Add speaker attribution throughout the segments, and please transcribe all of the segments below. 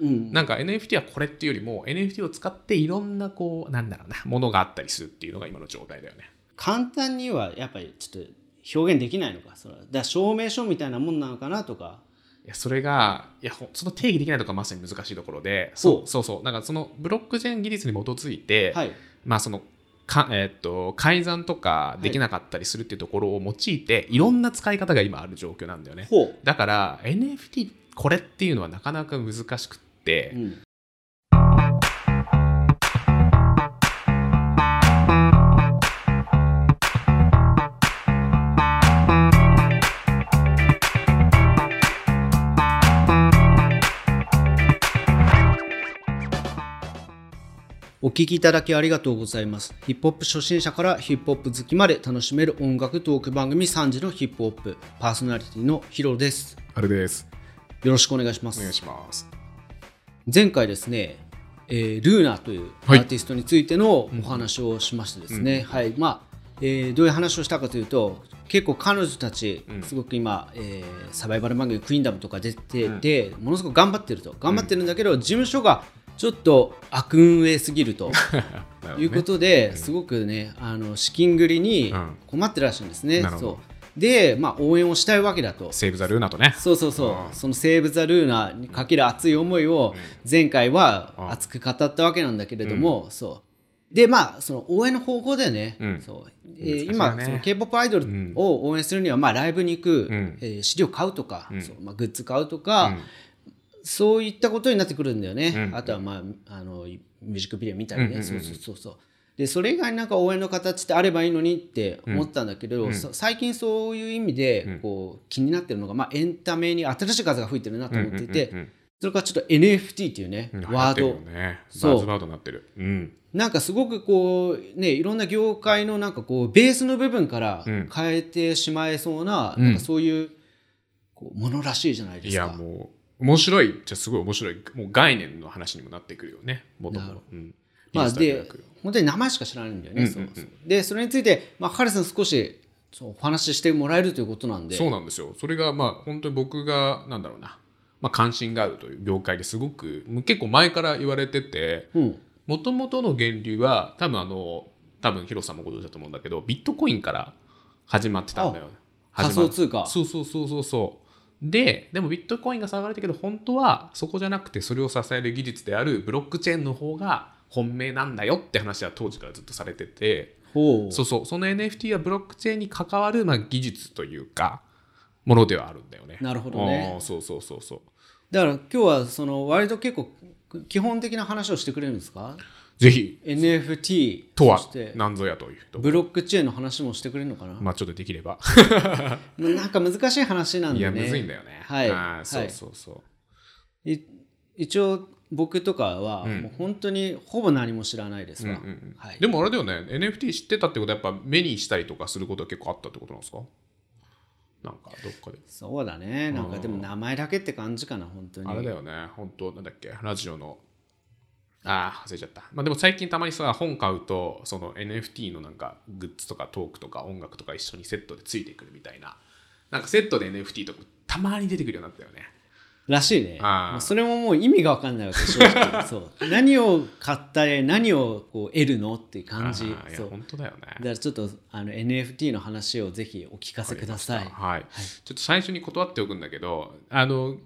Speaker 1: うん。
Speaker 2: なんか NFT はこれっていうよりも NFT を使っていろんなこうなんだろうなものがあったりするっていうのが今の状態だよね。
Speaker 1: 簡単にはやっぱりちょっと表現できないのかそれは。だ証明書みたいなもんなのかなとか。
Speaker 2: いやそれがいやほその定義できないところがまさに難しいところで
Speaker 1: そ
Speaker 2: そううそうそう。なんかそのブロックチェーン技術に基づいて、
Speaker 1: はい。
Speaker 2: まあそのかえっと改ざんとかできなかったりするっていうところを用いて、い、ろんな使い方が今ある状況なんだよね。
Speaker 1: ほう、
Speaker 2: だから NFT これっていうのはなかなか難しくって、
Speaker 1: うん、お聞きいただきありがとうございます。ヒップホップ初心者からヒップホップ好きまで楽しめる音楽トーク番組3時のヒップホップパーソナリティのヒロです。
Speaker 2: あれです
Speaker 1: よろしくお願いします。
Speaker 2: お願いします
Speaker 1: 前回ですね、えールーナというア
Speaker 2: はい
Speaker 1: ーティストについてのお話をしましてですね、はい。まあえーどういう話をしたかというと結構彼女たち
Speaker 2: うん。
Speaker 1: すごく今、えーサバイバル番組クイーンダムとか出てて、ものすごく頑張ってると。頑張ってるんだけど、事務所がちょっと悪運営すぎると
Speaker 2: ね。
Speaker 1: いうことで、すごくねあの資金繰りに
Speaker 2: うん。
Speaker 1: 困ってらっしゃるんですね。そうで、まあ、応援をしたいわけだと。
Speaker 2: セーブ・ザ・ルーナとね。
Speaker 1: そうそうそう、
Speaker 2: うん。
Speaker 1: そのセーブ・ザ・ルーナにかける熱い思いを前回は熱く語ったわけなんだけれども、そう。でまあその応援の方法でね、
Speaker 2: うん。
Speaker 1: そう。えー今 K-POP アイドル
Speaker 2: ん。
Speaker 1: を応援するには、まあ、ライブに行く、
Speaker 2: ん。
Speaker 1: えー資料買うとか、
Speaker 2: ん。
Speaker 1: そう。まあ、グッズ買うとか、
Speaker 2: うん。
Speaker 1: そういったことになってくるんだよね、
Speaker 2: うん。
Speaker 1: あとは、まあ、あのミュージックビデオ見たりね、
Speaker 2: うんうんうん。
Speaker 1: そうそうそうそうでそれ以外になんか応援の形ってあればいいのにって思ったんだけど、そ最近そういう意味でこう気になってるのが、まあ、エンタメに新しい風が吹いてるなと思っていて、
Speaker 2: うんうんうん
Speaker 1: それからちょっと NFT っていうね、
Speaker 2: うん。
Speaker 1: ワード。
Speaker 2: ね。
Speaker 1: そう。
Speaker 2: バードになってる。うん。
Speaker 1: なんかすごくこうねいろんな業界のなんかこうベースの部分から
Speaker 2: うん。
Speaker 1: 変えてしまえそうな,、
Speaker 2: うん。
Speaker 1: なんかそういうこうものらしいじゃないで
Speaker 2: い
Speaker 1: すか。
Speaker 2: やもう面白いじゃすごい面白い。もう概念の話にもなってくるよねもともとうん
Speaker 1: まあ、で
Speaker 2: ム
Speaker 1: 本当に名前しか知らないんだよね。でそれについて、まあ、ハルさん少しそうお話ししてもらえるということなんで。
Speaker 2: そうなんですよ。それがまあ本当に僕がなんだろうな。まあ関心があるという業界ですごく結構前から言われてて
Speaker 1: うん、
Speaker 2: もともとの源流は多分あの多分ヒロさんもご存知だと思うんだけどビットコインから始まってたんだよね。
Speaker 1: 仮想通貨。
Speaker 2: そうそうそうそうそう。ででもビットコインが騒がれたけど本当はそこじゃなくてそれを支える技術であるブロックチェーンの方が本命なんだよって話は当時からずっとされてて。
Speaker 1: ほう。
Speaker 2: そうそう。その NFT はブロックチェーンに関わる、まあ、技術というかものではあるんだよね。
Speaker 1: なるほどね。
Speaker 2: そうそうそうそう。
Speaker 1: だから今日はその割と結構基本的な話をしてくれるんですか？
Speaker 2: ぜひ。
Speaker 1: NFT
Speaker 2: とは何ぞやというと。
Speaker 1: ブロックチェーンの話もしてくれるのかな、
Speaker 2: まあちょっとできれば。
Speaker 1: なんか難しい話なんでね。
Speaker 2: いやむずいんだよね。
Speaker 1: はい。
Speaker 2: あーそう
Speaker 1: はい。
Speaker 2: そうそう、
Speaker 1: い一応僕とかはもう本当にほぼ何も知らないですわ、
Speaker 2: でもあれだよね。NFT 知ってたってことはやっぱ目にしたりとかすることは結構あったってことなんですか？なんかどっかで。
Speaker 1: そうだね。なんかでも名前だけって感じかな本当に。
Speaker 2: あれだよね。本当なんだっけ？ラジオの。ああ忘れちゃった。まあでも最近たまにさ本買うとその NFT のなんかグッズとかトークとか音楽とか一緒にセットでついてくるみたいな。なんかセットで NFT とかたまに出てくるようになったよね
Speaker 1: らしいね。
Speaker 2: あー。
Speaker 1: もうそれももう意味が分かんないわけ正直。そう。何を買ったり何をこう得るのっていう感じ。そう。
Speaker 2: 本当だよね。
Speaker 1: だからちょっとあの NFT の話をぜひお聞かせください。
Speaker 2: はい、ちょっと最初に断っておくんだけどあの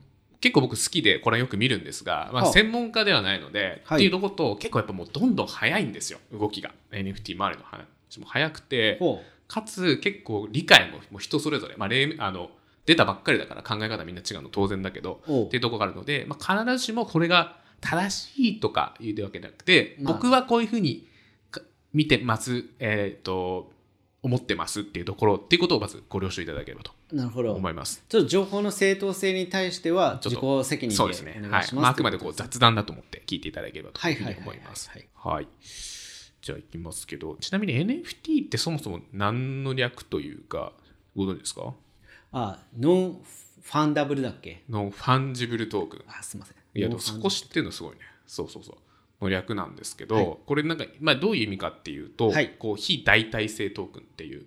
Speaker 2: 結構僕好きでこれよく見るんですが、まあ、
Speaker 1: はあ
Speaker 2: 専門家ではないので、
Speaker 1: はい。
Speaker 2: っていうこと結構やっぱもうどんどん早いんですよ動きが。NFT 周りの話も早くて
Speaker 1: ほ
Speaker 2: かつ結構理解ももう人それぞれ、まあ、例あの出たばっかりだから考え方みんな違うの当然だけどっていうところがあるので、まあ、必ずしもこれが正しいとかいうわけじゃなくて、
Speaker 1: まあ
Speaker 2: 僕はこういうふうにか見てます、えー、と思ってますっていうところっていうことをまずご了承いただければと思います。
Speaker 1: ちょっと情報の正当性に対しては自己責任でお
Speaker 2: そうですね。はい。
Speaker 1: ま
Speaker 2: あ、あくまでこう雑談だと思って聞いていただければと思います。
Speaker 1: はい
Speaker 2: はい。じゃあいきますけど、ちなみに NFT ってそもそも何の略というか、ご存知ですか？
Speaker 1: あ non-fungible だっけ？
Speaker 2: non-fungible token。
Speaker 1: あすいません
Speaker 2: いや、でもそこ知ってるのすごいね。そうそうそう。の略なんですけど、これなんか、まあ、どういう意味かっていうと、
Speaker 1: はい
Speaker 2: こう非代替性トークンっていう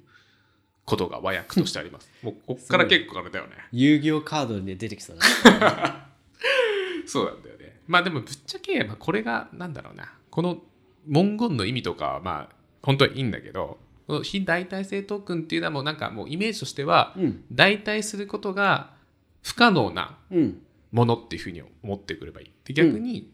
Speaker 2: ことが和訳としてあります。もうこっから結構あれだよね。
Speaker 1: 遊戯王カードで出てきそうだ
Speaker 2: そうなんだよね。まあでもぶっちゃけ、まあ、これがなんだろうなこの文言の意味とかはまあ本当はいいんだけど非代替性トークンっていうのはもうなんかもうイメージとしては、
Speaker 1: うん。
Speaker 2: 代替することが不可能な
Speaker 1: うん。
Speaker 2: ものっていうふうに思ってくれればいい。で逆に、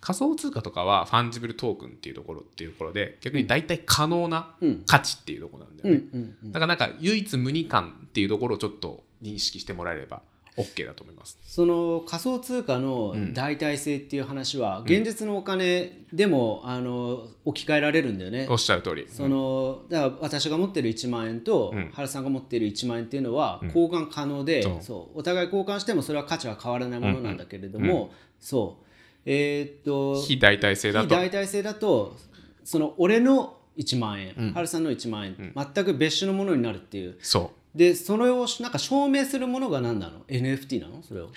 Speaker 2: 仮想通貨とかは fungible token っていうところっていうところで逆に代替可能な
Speaker 1: うん
Speaker 2: 価値っていうところなんだよね。だからなんか唯一無二感っていうところをちょっと認識してもらえれば OK だと思います。
Speaker 1: その仮想通貨の代替性っていう話は現実のお金でもあの置き換えられるんだよね。
Speaker 2: おっしゃる通り。
Speaker 1: そのだから私が持ってる1万円と
Speaker 2: うん。
Speaker 1: 原さんが持ってる1万円っていうのは交換可能で、
Speaker 2: そう。
Speaker 1: お互い交換してもそれは価値は変わらないものなんだけれども、そう。えーっと
Speaker 2: 非代替性だと。
Speaker 1: 非代替性だとその俺の1万円、原さんの1万円、全く別種のものになるっていう。
Speaker 2: そ
Speaker 1: でそれをなんか証明するものが何なの？NFT なの？それを。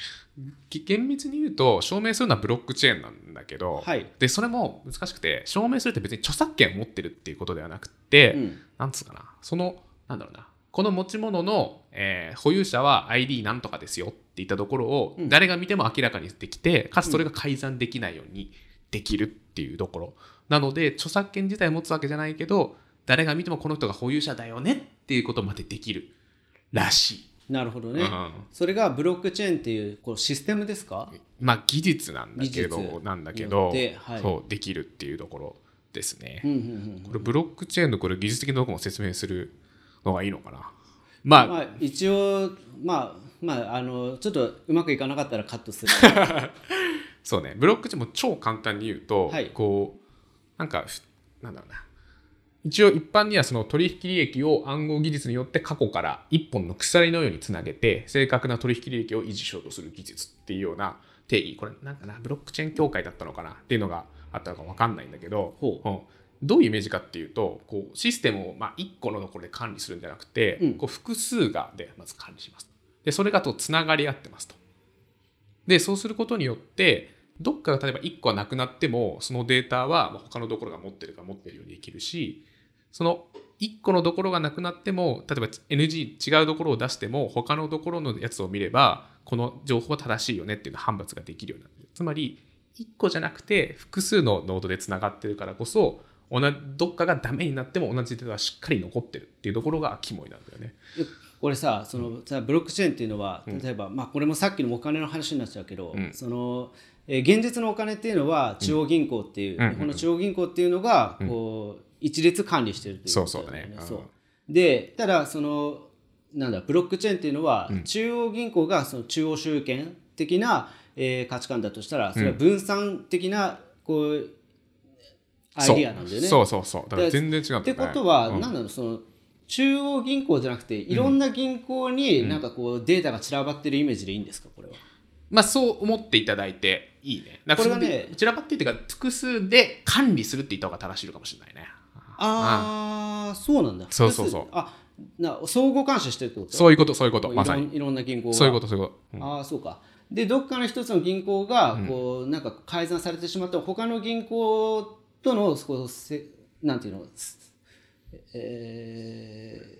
Speaker 2: 厳密に言うと証明するのはブロックチェーンなんだけど、
Speaker 1: はい。
Speaker 2: でそれも難しくて証明するって別に著作権を持ってるっていうことではなくて、
Speaker 1: うん。
Speaker 2: なんつうかな？そのなんだろうな。この持ち物の、えー保有者は ID なんとかですよっていったところを誰が見ても明らかにできて、かつそれが改ざんできないようにできるっていうところ。なので著作権自体を持つわけじゃないけど誰が見てもこの人が保有者だよねっていうことまでできるらしい。
Speaker 1: なるほどね、
Speaker 2: うん。
Speaker 1: それがブロックチェーンっていうこうシステムですか？
Speaker 2: まあ技術なんだけ
Speaker 1: 技
Speaker 2: ど
Speaker 1: 術。
Speaker 2: なんだけど、
Speaker 1: はい。
Speaker 2: そうできるっていうところですね。
Speaker 1: うんうんうん
Speaker 2: これブロックチェーンのこれ技術的なところも説明するのがいいのかな？まあ、
Speaker 1: まあ一応まあまああのちょっとうまくいかなかったらカットする。
Speaker 2: そうね、ブロックチェーンも超簡単に言うと、
Speaker 1: はい。
Speaker 2: こう、なんか、ふなんだろうな。一応一般にはその取引履歴を暗号技術によって過去から一本の鎖のようにつなげて正確な取引履歴を維持しようとする技術っていうような定義。これなんかなブロックチェーン協会だったのかなっていうのがあったのか分かんないんだけど
Speaker 1: ほう。
Speaker 2: うん。どういうイメージかっていうとこうシステムをまあ1個のところで管理するんじゃなくて、
Speaker 1: うん。
Speaker 2: こう複数がでまず管理します。でそれがとつながり合ってますと。でそうすることによってどっかが例えば1個はなくなってもそのデータはまあ他のところが持ってるか持ってるようにできるしその1個のところがなくなっても例えば NG 違うところを出しても他のところのやつを見ればこの情報は正しいよねっていうの判別ができるようになる。つまり1個じゃなくて複数のノードでつながってるからこそ同じどっかがダメになっても同じデータはしっかり残ってるっていうところが肝になるんだよね。
Speaker 1: これさそのさブロックチェーンっていうのは例えば、まあ、これもさっきのお金の話になっちゃうけど、そのえー現実のお金っていうのは中央銀行っていう、
Speaker 2: うん。
Speaker 1: 日本の中央銀行っていうのがこう一律管理してるという
Speaker 2: そう
Speaker 1: こと
Speaker 2: そうだね。う。ん。
Speaker 1: そうでただそのなんだブロックチェーンっていうのは、中央銀行がその中央集権的な、えー価値観だとしたらそれは分散的なこうアイディアなんだよね。
Speaker 2: そうそうそう。だから全然違うね。
Speaker 1: ってことは、
Speaker 2: うん。
Speaker 1: なんだろうその中央銀行じゃなくていろんな銀行になんかこうデータが散らばってるイメージでいいんですかこれは？
Speaker 2: まあそう思っていただいていいね。
Speaker 1: これがね
Speaker 2: 散らばってっていうか複数で管理するって言った方が正しいのかもしれないね。
Speaker 1: ああそうなんだ。
Speaker 2: そうそうそう。
Speaker 1: あな相互監視してるってこと？
Speaker 2: そういうことそういうこと。まさに。
Speaker 1: いろんな銀行が。
Speaker 2: そういうことそういうこと。
Speaker 1: ああそうか。でどっかの一つの銀行がこう、なんか改ざんされてしまった。ら他の銀行とのこうせなんていうの？え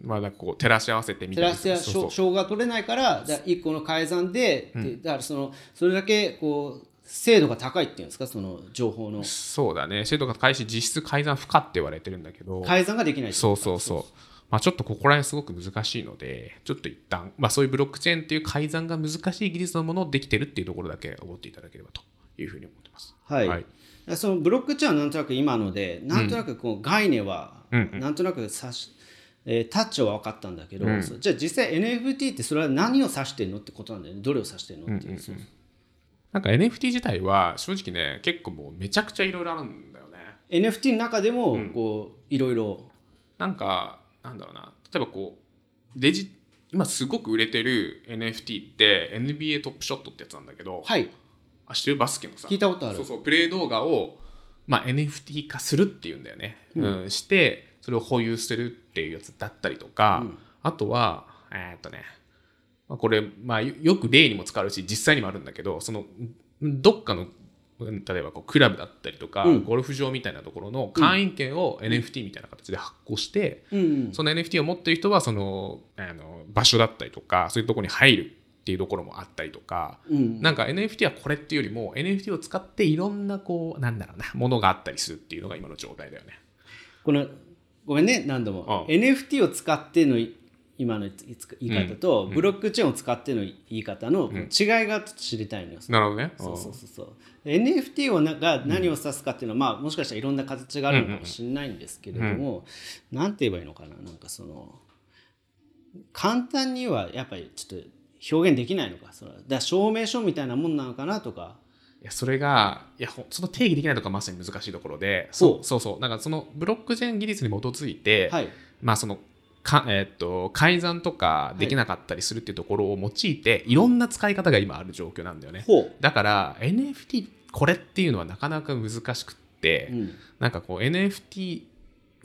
Speaker 2: まあだからこう照らし合わせてみ
Speaker 1: 照らしや
Speaker 2: そうそう。
Speaker 1: 証が取れないからだ1個の改ざんで,で、だからそのそれだけこう精度が高いっていうんですか？その情報の。
Speaker 2: そうだね。精度が高いし実質改ざん不可って言われてるんだけど。
Speaker 1: 改ざんができない
Speaker 2: そうそうそう。まあちょっとここら辺すごく難しいので、ちょっと一旦、まあそういうブロックチェーンっていう改ざんが難しい技術のものをできてるっていうところだけ思っていただければというふうに思ってます。
Speaker 1: はい、
Speaker 2: はい。
Speaker 1: そのブロックチェーンはなんとなく今のでなんとなくこう概念は、
Speaker 2: うん
Speaker 1: なんとなく指し、えータッチは分かったんだけど、そうじゃあ実際 NFT ってそれは何を指してるのってことなんだよね。どれを指してるのっていう,そう、
Speaker 2: なんか NFT 自体は正直ね、結構もうめちゃくちゃいろいろあるんだよね。
Speaker 1: NFT の中でもこういろいろ。
Speaker 2: なんか、なんだろうな、例えばこう、デジ、今すごく売れてる NFT って NBA トップショットってやつなんだけど、
Speaker 1: はい。
Speaker 2: あ、知ってるバスケのさ、
Speaker 1: 聞いたことある。
Speaker 2: そうそう、プレイ動画を、まあ、NFT 化するっていうんだよね。うん。して、それを保有するっていうやつだったりとか、あとは、えーっとね、まあ、これ、まあ、よよく例にも使うし、実際にもあるんだけど、その、どっかの、うん例えばこうクラブだったりとか、
Speaker 1: うん。
Speaker 2: ゴルフ場みたいなところの会員権を NFT みたいな形で発行して、
Speaker 1: うんうん。
Speaker 2: その NFT を持ってる人はそのあの場所だったりとかそういうところに入るっていうところもあったりとか、
Speaker 1: うん。
Speaker 2: なんか NFT はこれっていうよりも NFT を使っていろんなこうなんだろうなものがあったりするっていうのが今の状態だよね。
Speaker 1: このごめんね何度も、
Speaker 2: うん。
Speaker 1: NFT を使っての今の言い方と、ブロックチェーンを使っての言い方の違いが知りたいのよ、
Speaker 2: なるほどね。
Speaker 1: そうそうそうそう。NFT をなが何を指すかっていうのは、まあ、もしかしたらいろんな形があるのかもしれないんですけれども、なんて言えばいいのかな？なんかその簡単にはやっぱりちょっと表現できないのか？そのだ証明書みたいなもんなのかなとか。
Speaker 2: いやそれがいやほその定義できないとかまさに難しいところで
Speaker 1: そ
Speaker 2: うそうそう。なんかそのブロックチェーン技術に基づいて、
Speaker 1: はい。
Speaker 2: まあそのかえーっと改ざんとかできなかったりするっていうところを用いて、い、ろんな使い方が今ある状況なんだよね。だから NFT これっていうのはなかなか難しくって、
Speaker 1: うん。
Speaker 2: なんかこう NFT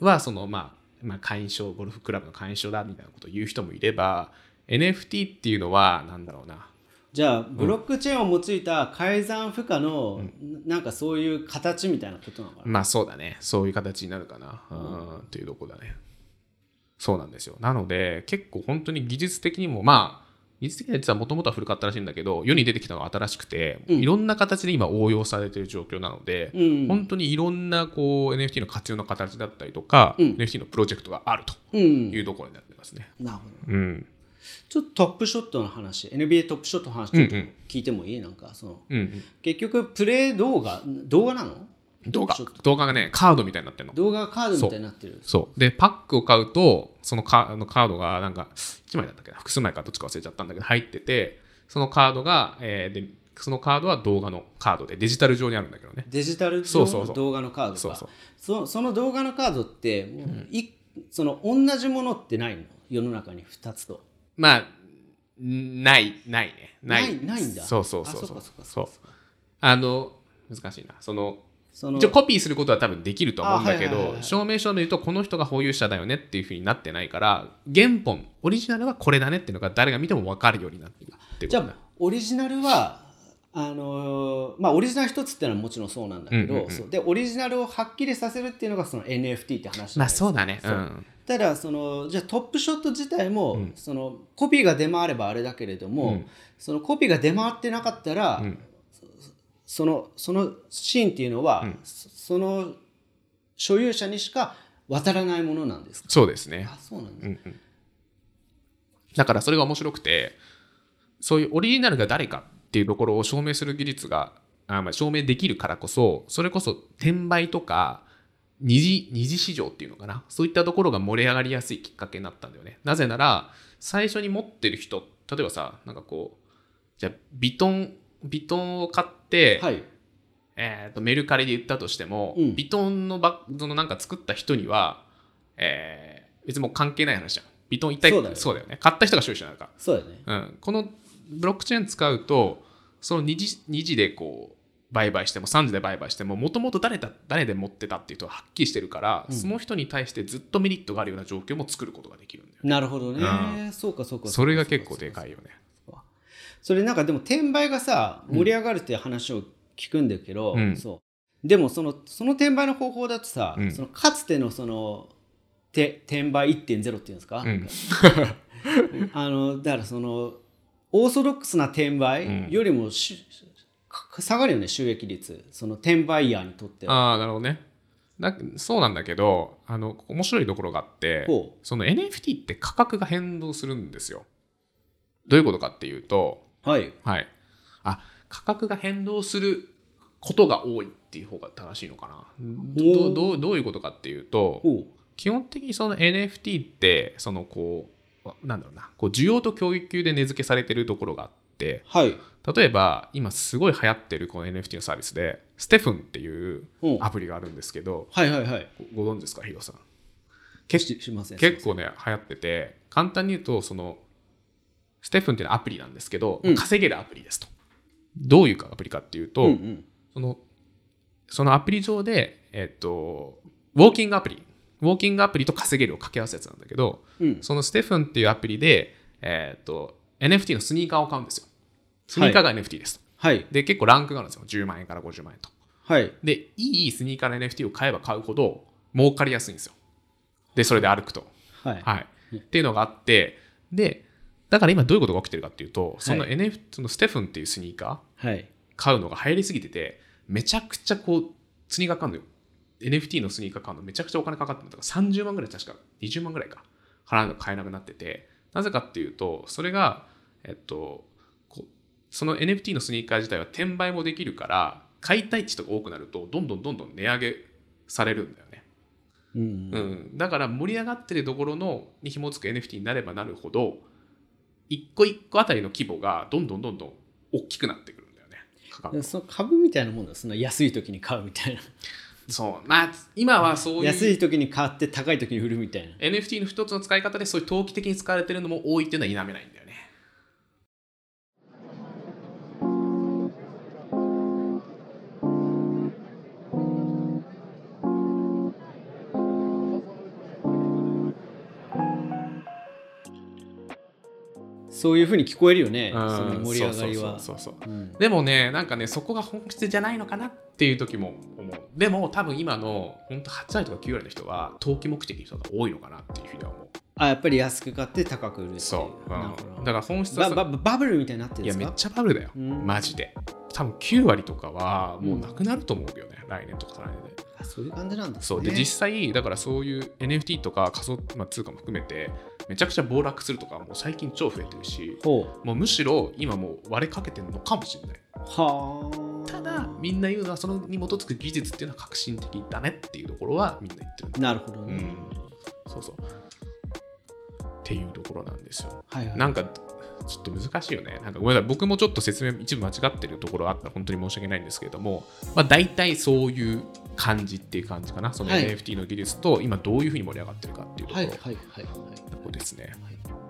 Speaker 2: はそのまあ、まあ、会員証ゴルフクラブの会員証だみたいなことを言う人もいれば NFT っていうのはなんだろうな。
Speaker 1: じゃあブロックチェーンを用いた改ざん不可の、なんかそういう形みたいなことなのかな、
Speaker 2: まあそうだね。そういう形になるかな、うん、っていうとこだねそうなんですよ。なので結構本当に技術的にもまあ技術的には実はもともとは古かったらしいんだけど世に出てきたのが新しくて、いろんな形で今応用されている状況なので、
Speaker 1: うん。
Speaker 2: 本当にいろんなこう NFT の活用の形だったりとか、
Speaker 1: うん。
Speaker 2: NFT のプロジェクトがあると
Speaker 1: うん。
Speaker 2: いうところになってますね。
Speaker 1: なるほど。
Speaker 2: うん。
Speaker 1: ちょっとトップショットの話 NBA トップショットの話ちょっと聞いてもいい、なんかその
Speaker 2: うんうん、
Speaker 1: 結局プレイ動画動画なの？
Speaker 2: 動画。動画がねカードみたいになってるの。
Speaker 1: 動画がカードみたいになってる。
Speaker 2: そう。でパックを買うとそのカあのカードがなんか1枚だったっけな？複数枚かどっちか忘れちゃったんだけど入っててそのカードが、えーでそのカードは動画のカードでデジタル上にあるんだけどね。
Speaker 1: デジタル上
Speaker 2: そうそうそう
Speaker 1: の動画のカードか。
Speaker 2: そうそう
Speaker 1: そその動画のカードってもういその同じものってないの？世の中に2つと。
Speaker 2: まあんないないね。ない。
Speaker 1: ないんだ。
Speaker 2: そうそうそうそう。
Speaker 1: そ
Speaker 2: う。あの難しいな。その
Speaker 1: その
Speaker 2: 一応コピーすることは多分できると思うんだけど
Speaker 1: あはいはいはいはい。
Speaker 2: 証明書を見るとこの人が保有者だよねっていうふうになってないから原本オリジナルはこれだねっていうのが誰が見ても分かるようになってるってことだ。
Speaker 1: じゃあオリジナルはあのーまあオリジナル一つっていうのはもちろんそうなんだけど、
Speaker 2: うんうんうん。
Speaker 1: でオリジナルをはっきりさせるっていうのがその NFT って話
Speaker 2: まあそうだね。う
Speaker 1: ん。ただそのじゃあトップショット自体も、そのコピーが出回ればあれだけれども、
Speaker 2: うん。
Speaker 1: そのコピーが出回ってなかったら、
Speaker 2: ん
Speaker 1: そのそのシーンっていうのは、そその所有者にしか渡らないものなんですか？
Speaker 2: そうですね。
Speaker 1: あそうなんだ、
Speaker 2: うんうん。だからそれが面白くてそういうオリジナルが誰かっていうところを証明する技術があ、まあ、証明できるからこそそれこそ転売とか二次二次市場っていうのかな？そういったところが盛り上がりやすいきっかけになったんだよね。なぜなら最初に持ってる人例えばさなんかこうじゃあビトンビトンを買って、
Speaker 1: はい
Speaker 2: えー、とメルカリで言ったとしても、
Speaker 1: うん
Speaker 2: ビトンのバそのなんか作った人には、えー別にもう関係ない話じゃん。ビトン一体
Speaker 1: そうだよね
Speaker 2: そうだよね。買った人が所有者なのか。
Speaker 1: そうだよね
Speaker 2: うん、このブロックチェーン使うと、その二次二次でこう売買しても3次で売買しても、もともと誰だ誰で持ってたっていうとはっきりしてるから、その人に対してずっとメリットがあるような状況も作ることができるんだよ。
Speaker 1: なるほどね、
Speaker 2: う
Speaker 1: そうかそうか
Speaker 2: それが結構でかいよね。
Speaker 1: それなんかでも転売がさ盛り上がるっていう話を聞くんだけど、
Speaker 2: うん。
Speaker 1: そう。でもそのその転売の方法だとさ、
Speaker 2: うん。
Speaker 1: そのかつてのそのて転売1.0っていうんですか,、
Speaker 2: うん。
Speaker 1: あのだからそのオーソドックスな転売よりも下がるよね収益率。その転売ヤーにとっては。
Speaker 2: ああ、なるほどね。だそうなんだけど、あの、面白いところがあって
Speaker 1: ほ、
Speaker 2: その NFT って価格が変動するんですよ。どういうことかっていうと、
Speaker 1: はい。
Speaker 2: はい。あ、価格が変動することが多いっていう方が正しいのかな。どどうどういうことかっていうと、基本的にその NFT って、そのこう、なんだろうな、こう需要と供給で値付けされてるところがあって、
Speaker 1: はい。
Speaker 2: 例えば今すごい流行ってるこの NFT のサービスで、ステフンっていう
Speaker 1: う。ん
Speaker 2: アプリがあるんですけど、
Speaker 1: はいはいはい。
Speaker 2: ごご存知ですか、ヒロさん？
Speaker 1: ししません。
Speaker 2: 結構ね、流行ってて、簡単に言うと、その、ステフンっていうのはアプリなんですけど、
Speaker 1: うん
Speaker 2: 稼げるアプリですと。どういうアプリかっていうと、
Speaker 1: うんうん
Speaker 2: その、そのアプリ上で、えっと、ウォーキングアプリ、ウォーキングアプリと稼げるを掛け合わせやつなんだけど、
Speaker 1: うん
Speaker 2: そのステフンっていうアプリで、えっと、NFT のスニーカーを買うんですよ。スニーカーが NFT ですと。
Speaker 1: はい
Speaker 2: で、結構ランクがあるんですよ。10万円から50万円と。
Speaker 1: はい
Speaker 2: で、いいスニーカーの NFT を買えば買うほど儲かりやすいんですよ。で、それで歩くと。
Speaker 1: はい
Speaker 2: はい。っていうのがあって、で、だから今どういうことが起きてるかっていうと、その
Speaker 1: はい
Speaker 2: NF、そのステフンっていうスニーカー
Speaker 1: はい。
Speaker 2: 買うのが流行りすぎてて、めちゃくちゃこう、スニーカー買うのよ。NFT のスニーカー買うのめちゃくちゃお金かかってるの。とか30万ぐらい確か。20万ぐらいか。払うの買えなくなっててなぜかっていうとそれがえっとその NFT のスニーカー自体は転売もできるから買いたい人が多くなるとどんどんどんどん値上げされるんだよね、
Speaker 1: うん
Speaker 2: うん、だから盛り上がってるところのに紐付く NFT になればなるほど一個一個あたりの規模がどんどんどんどん大きくなってくるんだよね。価格。
Speaker 1: でその株みたいなもんだその安い時に買うみたいな。
Speaker 2: そう。まあ今はそういう
Speaker 1: 安い時に買って高い時に売るみたいな。
Speaker 2: NFT の一つの使い方でそういう投機的に使われてるのも多いっていうのは否めないんだよ
Speaker 1: そういうふうに聞こえるよね、
Speaker 2: うん
Speaker 1: その盛り上がりは。
Speaker 2: でもねなんかねそこが本質じゃないのかなっていう時も思う。でも多分今の本当8割とか9割の人は投機目的の人が多いのかなっていうふうには思う。
Speaker 1: あやっぱり安く買って高く売る
Speaker 2: そう、うん。だから本質は
Speaker 1: バブルみたいになってるん
Speaker 2: いやめっ
Speaker 1: ですか
Speaker 2: ちゃバブルだよ。
Speaker 1: うん。
Speaker 2: マジで。多分9割とかはもうなくなると思うけどね、来年とか再来年で。
Speaker 1: あそういう感じなんですね。
Speaker 2: そう。で実際だからそういう NFT とか仮想、まあ、通貨も含めてめちゃくちゃ暴落するとかもう最近超増えてるし
Speaker 1: ほ
Speaker 2: もうむしろ今もう割れかけてるのかもしれない。う
Speaker 1: はあ。
Speaker 2: ただみんな言うのはそのに基づく技術っていうのは革新的だねっていうところはみんな言ってる
Speaker 1: なるほどね、
Speaker 2: うん。そうそう。っていうところなんですよ。
Speaker 1: はいはい。
Speaker 2: なんかちょっと難しいよね。なんかごめんなさい。僕もちょっと説明一部間違ってるところあったら本当に申し訳ないんですけれども、まあ大体そういう感じっていう感じかな。その
Speaker 1: はい
Speaker 2: NFT の技術と今どういうふうに盛り上がってるかっていうところ
Speaker 1: はいはいはいはい
Speaker 2: ですね。
Speaker 1: はい